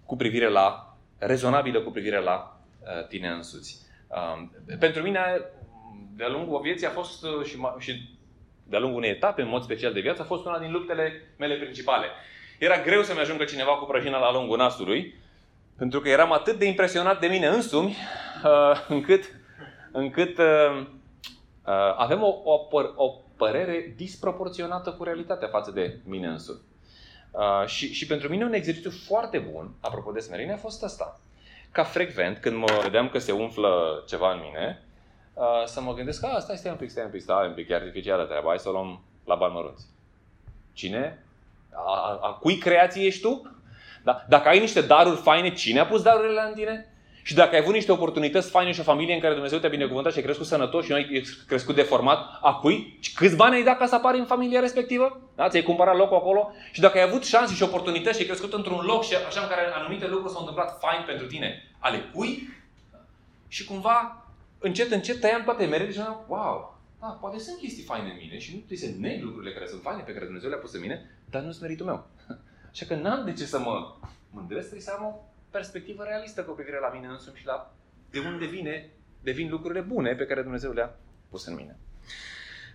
cu privire la, rezonabilă cu privire la uh, tine însuți. Um, pentru mine, de-a lungul vieții a fost uh, și, și de-a lungul unei etape, în mod special de viață, a fost una din luptele mele principale. Era greu să-mi ajungă cineva cu prăjina la lungul nasului, pentru că eram atât de impresionat de mine însumi, uh, încât, încât uh, uh, avem o, o, o părere disproporționată cu realitatea față de mine însumi. Uh, și, și pentru mine un exercițiu foarte bun, apropo de smerenie, a fost asta. Ca frecvent, când mă vedeam că se umflă ceva în mine, uh, să mă gândesc, a, stai, stai un pic, stai un pic, stai un pic, e artificială treaba, hai să o luăm la bani mărunți. Cine? A, a, a cui creație ești tu? Da? Dacă ai niște daruri faine, cine a pus darurile în tine? Și dacă ai avut niște oportunități faine și o familie în care Dumnezeu te-a binecuvântat și ai crescut sănătos și nu ai crescut deformat, a cui? Câți bani ai dat ca să apari în familia respectivă? Da? Ți-ai cumpărat locul acolo? Și dacă ai avut șanse și oportunități și ai crescut într-un loc și așa în care anumite lucruri s-au întâmplat fain pentru tine, ale cui? Și cumva, încet, încet tăiam toate merele și ziceam, wow, da, poate sunt chestii faine în mine și nu trebuie să neg lucrurile care sunt faine pe care Dumnezeu le-a pus în mine, dar nu sunt meritul meu. Așa că n-am de ce să mă mândresc, trebuie să am o perspectivă realistă cu privire la mine însumi și la de unde vine, devin lucrurile bune pe care Dumnezeu le-a pus în mine.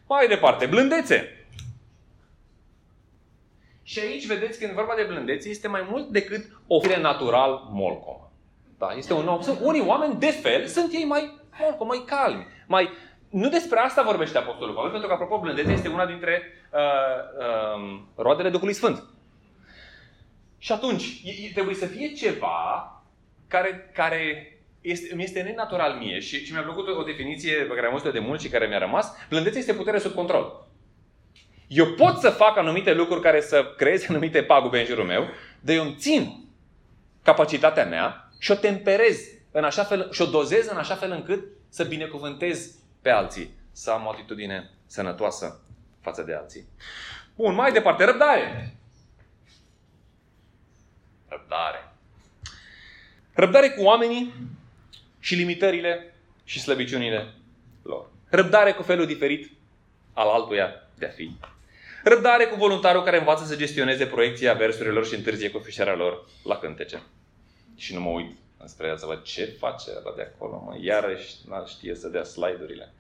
Mai departe, blândețe. Și aici vedeți că în vorba de blândețe este mai mult decât o fire natural molcomă. Da, este un om. Sunt unii oameni de fel, sunt ei mai molcom, mai calmi, mai... Nu despre asta vorbește Apostolul Pavel, pentru că, apropo, blândețea este una dintre uh, uh, roadele Duhului Sfânt. Și atunci, trebuie să fie ceva care, care este, mi este nenatural mie și, și mi-a plăcut o, o definiție pe care am văzut de mult și care mi-a rămas. Blândețea este putere sub control. Eu pot să fac anumite lucruri care să creeze anumite pagube în jurul meu, dar eu îmi țin capacitatea mea și o temperez în așa fel, și o dozez în așa fel încât să binecuvântez pe alții, să am o atitudine sănătoasă față de alții. Bun, mai departe, răbdare. Răbdare. Răbdare cu oamenii și limitările și slăbiciunile lor. Răbdare cu felul diferit al altuia de a fi. Răbdare cu voluntarul care învață să gestioneze proiecția versurilor și întârzie cu fișarea lor la cântece. Și nu mă uit înspre el să văd ce face ăla de acolo, mă. Iarăși știe să dea slide-urile.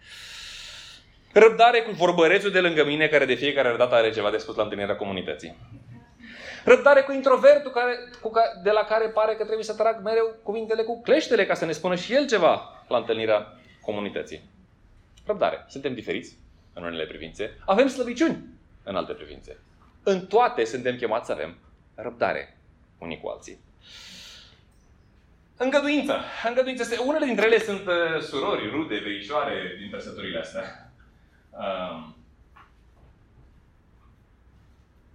Răbdare cu vorbărețul de lângă mine care de fiecare dată are ceva de spus la întâlnirea comunității. Răbdare cu introvertul care, cu ca, de la care pare că trebuie să trag mereu cuvintele cu cleștele ca să ne spună și el ceva la întâlnirea comunității. Răbdare. Suntem diferiți în unele privințe. Avem slăbiciuni în alte privințe. În toate suntem chemați să avem răbdare unii cu alții. Îngăduință. Îngăduință. Unele dintre ele sunt uh, surori, rude, veișoare din trăsăturile astea. Um,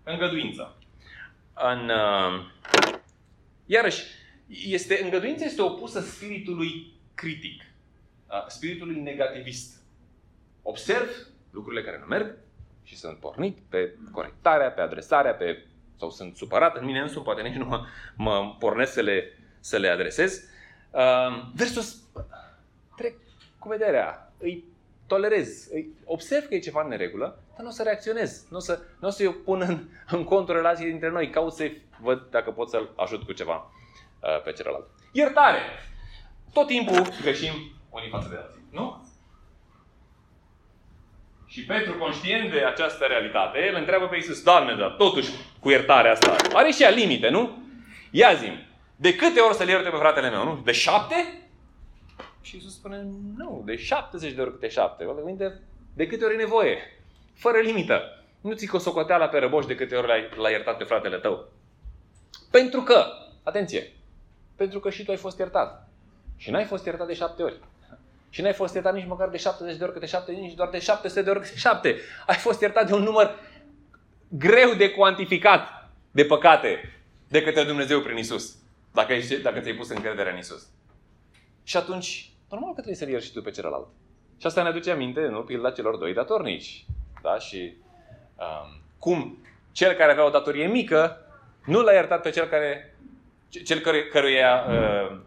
îngăduință în... Uh, iarăși, este, îngăduința este opusă spiritului critic, uh, spiritului negativist. Observ lucrurile care nu merg și sunt pornit pe corectarea, pe adresarea, pe sau sunt supărat în mine însumi, poate nici nu mă, mă pornesc să le, să le adresez. Uh, versus trec cu vederea, îi tolerez, îi observ că e ceva în neregulă, dar nu o să reacționez. Nu o să, nu o să eu pun în, în cont o relație dintre noi. Caut să văd dacă pot să-l ajut cu ceva uh, pe celălalt. Iertare! Tot timpul greșim unii față de alții, nu? Și Petru, conștient de această realitate, el întreabă pe Iisus, Doamne, dar totuși cu iertarea asta, are și ea limite, nu? Ia zi de câte ori să-l ierte pe fratele meu, nu? De șapte? Și Iisus spune, nu, de 70 de ori câte șapte. De, de câte ori e nevoie. Fără limită. Nu ți o socoteala pe răboș de câte ori l-ai, l-ai iertat pe fratele tău. Pentru că, atenție, pentru că și tu ai fost iertat. Și n-ai fost iertat de șapte ori. Și n-ai fost iertat nici măcar de 70 de ori câte șapte, nici doar de 700 de ori câte șapte. Ai fost iertat de un număr greu de cuantificat de păcate de către Dumnezeu prin Isus. Dacă, ești, dacă ți-ai pus încrederea în Isus. Și atunci, normal că trebuie să-l ierți și tu pe celălalt. Și asta ne aduce aminte, nu, pilda celor doi datornici. Da? Și um, cum cel care avea o datorie mică nu l-a iertat pe cel care cel care, căruia, uh,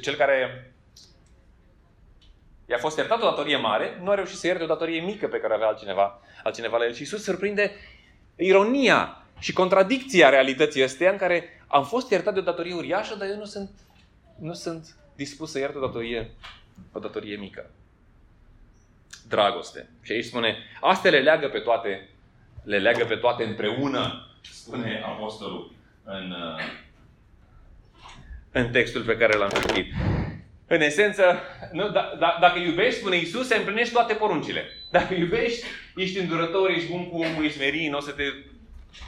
cel care i-a fost iertat o datorie mare, nu a reușit să ierte o datorie mică pe care avea altcineva, altcineva la el. Și Iisus surprinde ironia și contradicția realității astea în care am fost iertat de o datorie uriașă, dar eu nu sunt, nu sunt dispus să iert o datorie, o datorie mică. Dragoste. Și aici spune, astea le leagă pe toate, le leagă pe toate împreună, spune apostolul în, în textul pe care l-am citit. În esență, nu, da, da, dacă iubești, spune Iisus, se împlinești toate poruncile. Dacă iubești, ești îndurător, ești bun cu omul, ești merin, o să te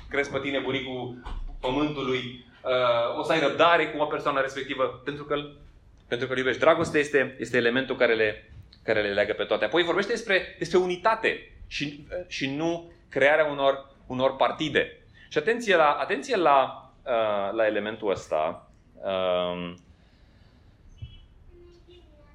crezi pe tine buricul pământului, uh, o să ai răbdare cu o persoană respectivă, pentru că, pentru că îl iubești. Dragostea este, este elementul care le, care le leagă pe toate. Apoi vorbește despre, despre unitate și, și nu crearea unor, unor partide. Și atenție la, atenție la, uh, la elementul ăsta. Uh,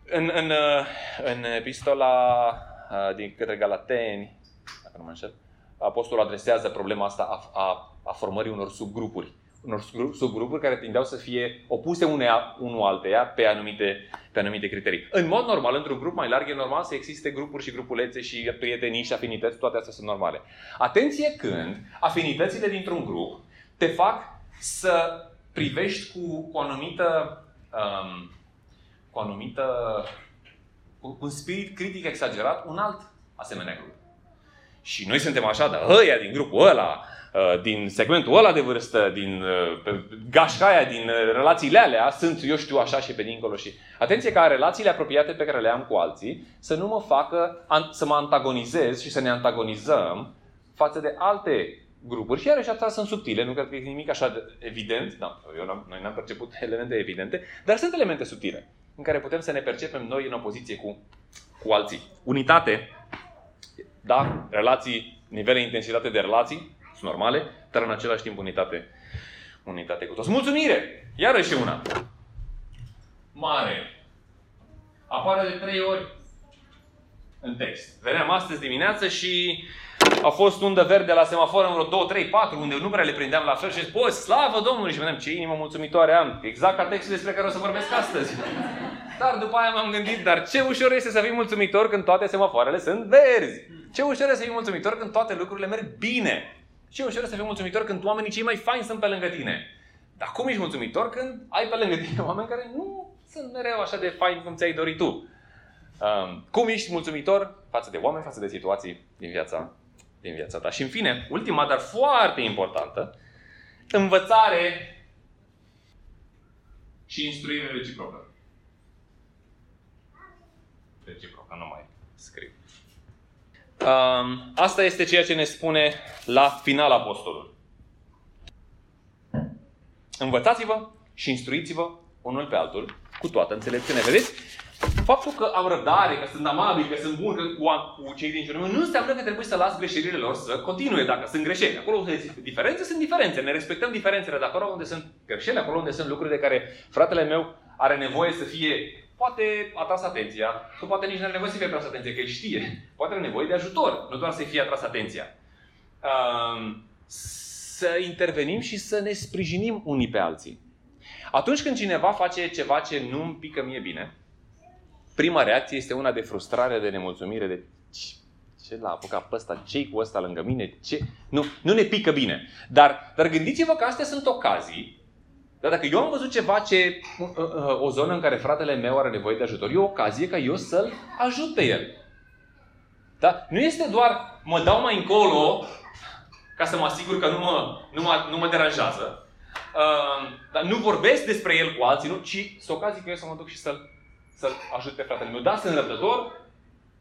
în, în, uh, în epistola uh, din către Galateni, dacă nu mă înșel, apostolul adresează problema asta a, a, a formării unor subgrupuri. Unor subgrupuri care tindeau să fie opuse unea, unul alteia pe anumite, pe anumite criterii. În mod normal, într-un grup mai larg, e normal să existe grupuri și grupulețe și prietenii și afinități, toate astea sunt normale. Atenție când afinitățile dintr-un grup te fac să privești cu, cu o anumită um, cu o anumită cu un spirit critic exagerat un alt asemenea grup. Și noi suntem așa, dar ăia din grupul ăla, uh, din segmentul ăla de vârstă, din uh, gașcaia, din uh, relațiile alea, sunt, eu știu, așa și pe dincolo. Și atenție ca relațiile apropiate pe care le am cu alții să nu mă facă să mă antagonizez și să ne antagonizăm față de alte grupuri. Și iarăși asta sunt subtile, nu cred că e nimic așa de evident. Da, eu n-am, noi n-am perceput elemente evidente, dar sunt elemente subtile în care putem să ne percepem noi în opoziție cu, cu alții. Unitate da, relații, nivel de intensitate de relații sunt normale, dar în același timp unitate, unitate cu toți. Mulțumire! Iarăși una. Mare. Apare de trei ori în text. Veneam astăzi dimineață și a fost undă verde la semafor în vreo 2, 3, 4, unde nu prea le prindeam la fel și zic, slavă Domnului! Și vedeam ce inimă mulțumitoare am. Exact ca textul despre care o să vorbesc astăzi. Dar după aia m-am gândit, dar ce ușor este să fii mulțumitor când toate semafoarele sunt verzi. Ce ușor este să fii mulțumitor când toate lucrurile merg bine. Ce ușor este să fii mulțumitor când oamenii cei mai faini sunt pe lângă tine. Dar cum ești mulțumitor când ai pe lângă tine oameni care nu sunt mereu așa de faini cum ți-ai dorit tu? Um, cum ești mulțumitor față de oameni, față de situații din viața, din viața ta. Și în fine, ultima, dar foarte importantă, învățare și instruire reciprocă. Reciprocă, nu mai scriu. Um, asta este ceea ce ne spune la final apostolul. Învățați-vă și instruiți-vă unul pe altul cu toată înțelepciunea. Vedeți? Faptul că am răbdare, că sunt amabil, că sunt bun cu, cu cei din jurul meu, nu înseamnă că trebuie să las greșelile lor să continue dacă sunt greșeli. Acolo unde sunt diferențe, sunt diferențe. Ne respectăm diferențele, dar acolo unde sunt greșeli, acolo unde sunt lucruri de care fratele meu are nevoie să fie poate atras atenția, sau poate nici nu are nevoie să fie atras atenția, că el știe. Poate are nevoie de ajutor, nu doar să fie atras atenția. Um, să intervenim și să ne sprijinim unii pe alții. Atunci când cineva face ceva ce nu îmi pică mie bine, prima reacție este una de frustrare, de nemulțumire, de ce l-a apucat pe ăsta, ce cu ăsta lângă mine, ce... Nu, nu ne pică bine. Dar, dar gândiți-vă că astea sunt ocazii dar dacă eu am văzut ceva ce, uh, uh, o zonă în care fratele meu are nevoie de ajutor, e o ocazie ca eu să-l ajut pe el. Da? Nu este doar mă dau mai încolo ca să mă asigur că nu mă, nu mă, nu mă deranjează. Uh, dar nu vorbesc despre el cu alții, nu, ci să ocazii că eu să mă duc și să-l, să-l ajut pe fratele meu. Da, sunt răbdător,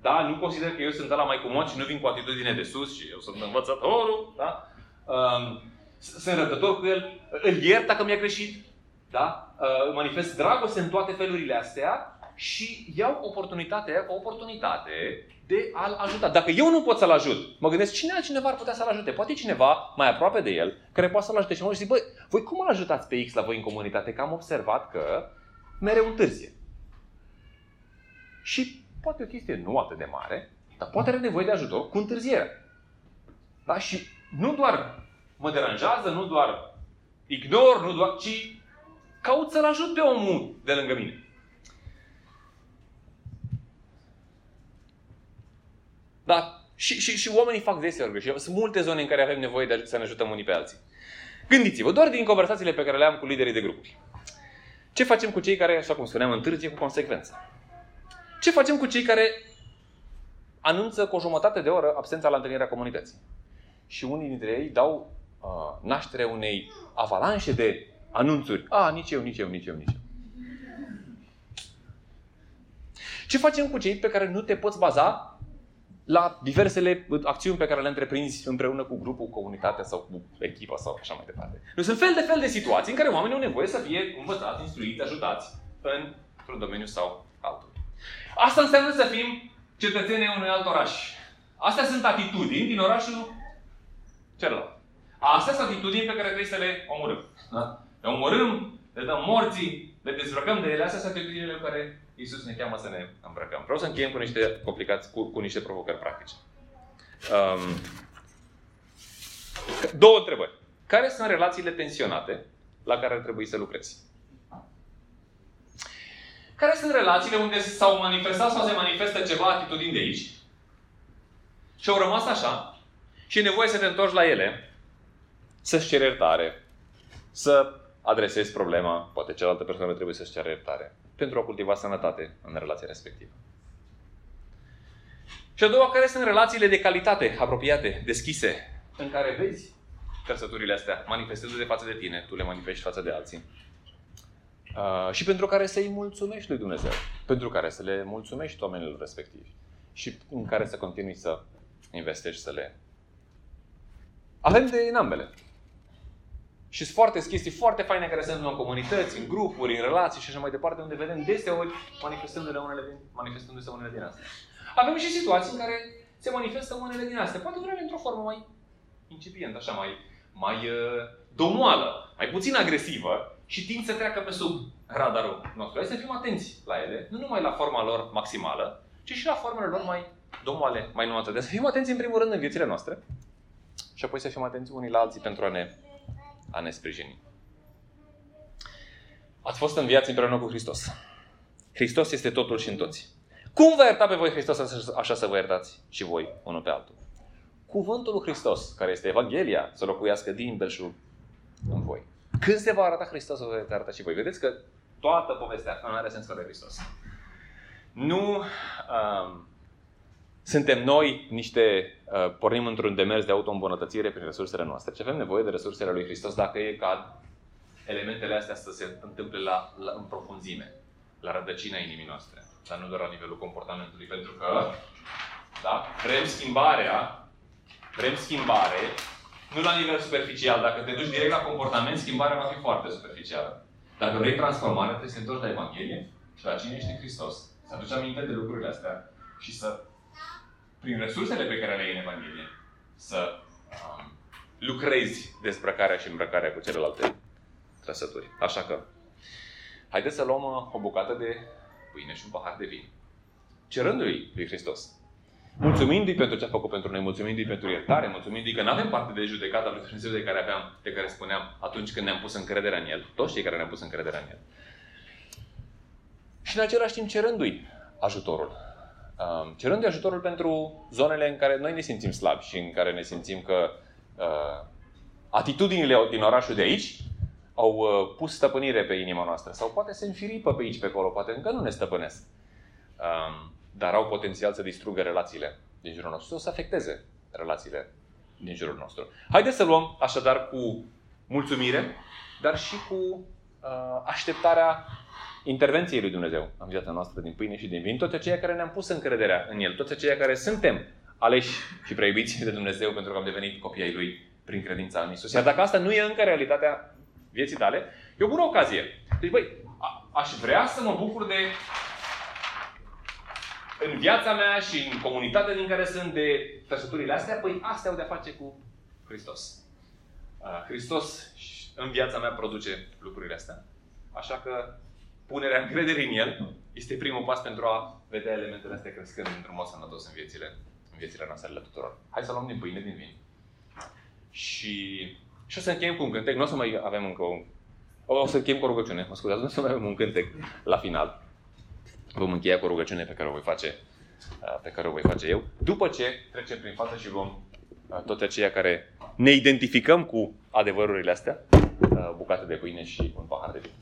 da, nu consider că eu sunt la mai comod și nu vin cu atitudine de sus și eu sunt învățătorul, da? Uh, sunt răbdător cu el, îl iert dacă mi-a greșit, da? Uh, manifest dragoste în toate felurile astea și iau oportunitatea ca oportunitate de a-l ajuta. Dacă eu nu pot să-l ajut, mă gândesc cine altcineva ar putea să-l ajute. Poate cineva mai aproape de el care poate să-l ajute și mă zic, băi, voi cum îl ajutați pe X la voi în comunitate? Că am observat că mereu întârzie. Și poate o chestie nu atât de mare, dar poate are nevoie de ajutor cu întârziere. Da? Și nu doar mă deranjează, nu doar ignor, nu doar, ci caut să-l ajut pe omul de lângă mine. Da? Și, și, și oamenii fac deseori greșeli. Sunt multe zone în care avem nevoie de să ne ajutăm unii pe alții. Gândiți-vă, doar din conversațiile pe care le am cu liderii de grupuri. Ce facem cu cei care, așa cum spuneam, întârzie cu consecvență? Ce facem cu cei care anunță cu o jumătate de oră absența la întâlnirea comunității? Și unii dintre ei dau uh, naștere unei avalanșe de anunțuri. A, nici eu, nici eu, nici eu, nici eu. Ce facem cu cei pe care nu te poți baza la diversele acțiuni pe care le întreprinzi împreună cu grupul, comunitatea sau cu echipa sau așa mai departe. Nu sunt fel de fel de situații în care oamenii au nevoie să fie învățați, instruiți, ajutați în, într-un domeniu sau altul. Asta înseamnă să fim cetățenii unui alt oraș. Astea sunt atitudini din orașul celălalt. Astea sunt atitudini pe care trebuie să le omorâm. Da? Le omorâm, le dăm morții, le dezbrăcăm de ele. Astea sunt atitudinile pe care Iisus ne cheamă să ne îmbrăcăm. Vreau să încheiem cu niște complicați, cu, cu niște provocări practice. Um, două întrebări. Care sunt relațiile tensionate la care ar trebui să lucrezi? Care sunt relațiile unde s-au manifestat sau se manifestă ceva atitudini de aici și au rămas așa și e nevoie să te întorci la ele, să-ți ceri iertare, să adresezi problema, poate cealaltă persoană trebuie să-și ceară iertare, pentru a cultiva sănătate în relația respectivă. Și a doua, care sunt relațiile de calitate, apropiate, deschise, în care vezi trăsăturile astea manifestându-se față de tine, tu le manifesti față de alții. Uh, și pentru care să-i mulțumești lui Dumnezeu, pentru care să le mulțumești oamenilor respectivi și în care să continui să investești, să le... Avem de în ambele. Și sunt foarte chestii foarte faine care sunt în comunități, în grupuri, în relații și așa mai departe, unde vedem deseori manifestându-se unele din, manifestându-se unele din astea. Avem și situații în care se manifestă unele din astea. Poate vreme într-o formă mai incipientă, așa, mai, mai uh, domoală, mai puțin agresivă și tind să treacă pe sub radarul nostru. Hai să fim atenți la ele, nu numai la forma lor maximală, ci și la formele lor mai domoale, mai nuanțate. Să fim atenți în primul rând în viețile noastre și apoi să fim atenți unii la alții pentru a ne a ne sprijini. Ați fost înviați împreună cu Hristos. Hristos este totul și în toți. Cum vă ierta pe voi Hristos așa să vă iertați și voi unul pe altul? Cuvântul lui Hristos, care este Evanghelia, să locuiască din belșug în voi. Când se va arăta Hristos, vă veți arăta și voi. Vedeți că toată povestea nu are sens fără Hristos. Nu um, suntem noi niște, uh, pornim într-un demers de auto-îmbunătățire prin resursele noastre, ci avem nevoie de resursele lui Hristos dacă e ca elementele astea să se întâmple la, la, în profunzime, la rădăcina inimii noastre, dar nu doar la nivelul comportamentului, pentru că da, vrem schimbarea, vrem schimbare, nu la nivel superficial. Dacă te duci direct la comportament, schimbarea va fi foarte superficială. Dacă vrei transformare, trebuie să te întorci la Evanghelie și la cine este Hristos. Să aduci aminte de lucrurile astea și să prin resursele pe care le ai în Evanghelie, să um, lucrezi dezbrăcarea și îmbrăcarea cu celelalte trăsături. Așa că, haideți să luăm uh, o bucată de pâine și un pahar de vin. Cerându-i lui Hristos. Mulțumindu-i pentru ce a făcut pentru noi, mulțumindu-i pentru iertare, mulțumindu-i că nu avem parte de judecata lui Dumnezeu de care aveam, de care spuneam atunci când ne-am pus încrederea în El, toți cei care ne-am pus încrederea în El. Și în același timp cerându-i ajutorul cerând ajutorul pentru zonele în care noi ne simțim slabi și în care ne simțim că uh, atitudinile din orașul de aici au uh, pus stăpânire pe inima noastră sau poate se înfiripă pe aici, pe acolo, poate încă nu ne stăpânesc. Um, dar au potențial să distrugă relațiile din jurul nostru, o să afecteze relațiile din jurul nostru. Haideți să luăm așadar cu mulțumire, dar și cu uh, așteptarea intervenției lui Dumnezeu în viața noastră din pâine și din vin, toți aceia care ne-am pus încrederea în El, toți aceia care suntem aleși și preiubiți de Dumnezeu pentru că am devenit copii ai Lui prin credința în Isus. Iar dacă asta nu e încă realitatea vieții tale, e o bună ocazie. Deci, băi, a- aș vrea să mă bucur de în viața mea și în comunitatea din care sunt de trăsăturile astea, păi astea au de-a face cu Hristos. Uh, Hristos în viața mea produce lucrurile astea. Așa că punerea încrederii în El este primul pas pentru a vedea elementele astea crescând într-un mod sănătos în viețile, în viețile noastre ale tuturor. Hai să luăm din pâine, din vin. Și, și o să încheiem cu un cântec. Nu o să mai avem încă un... O să încheiem cu o rugăciune, mă scuzați, nu o să mai avem un cântec la final. Vom încheia cu o rugăciune pe care o voi face uh, pe care o voi face eu, după ce trecem prin față și vom uh, toți aceia care ne identificăm cu adevărurile astea, uh, bucate de pâine și un pahar de vin.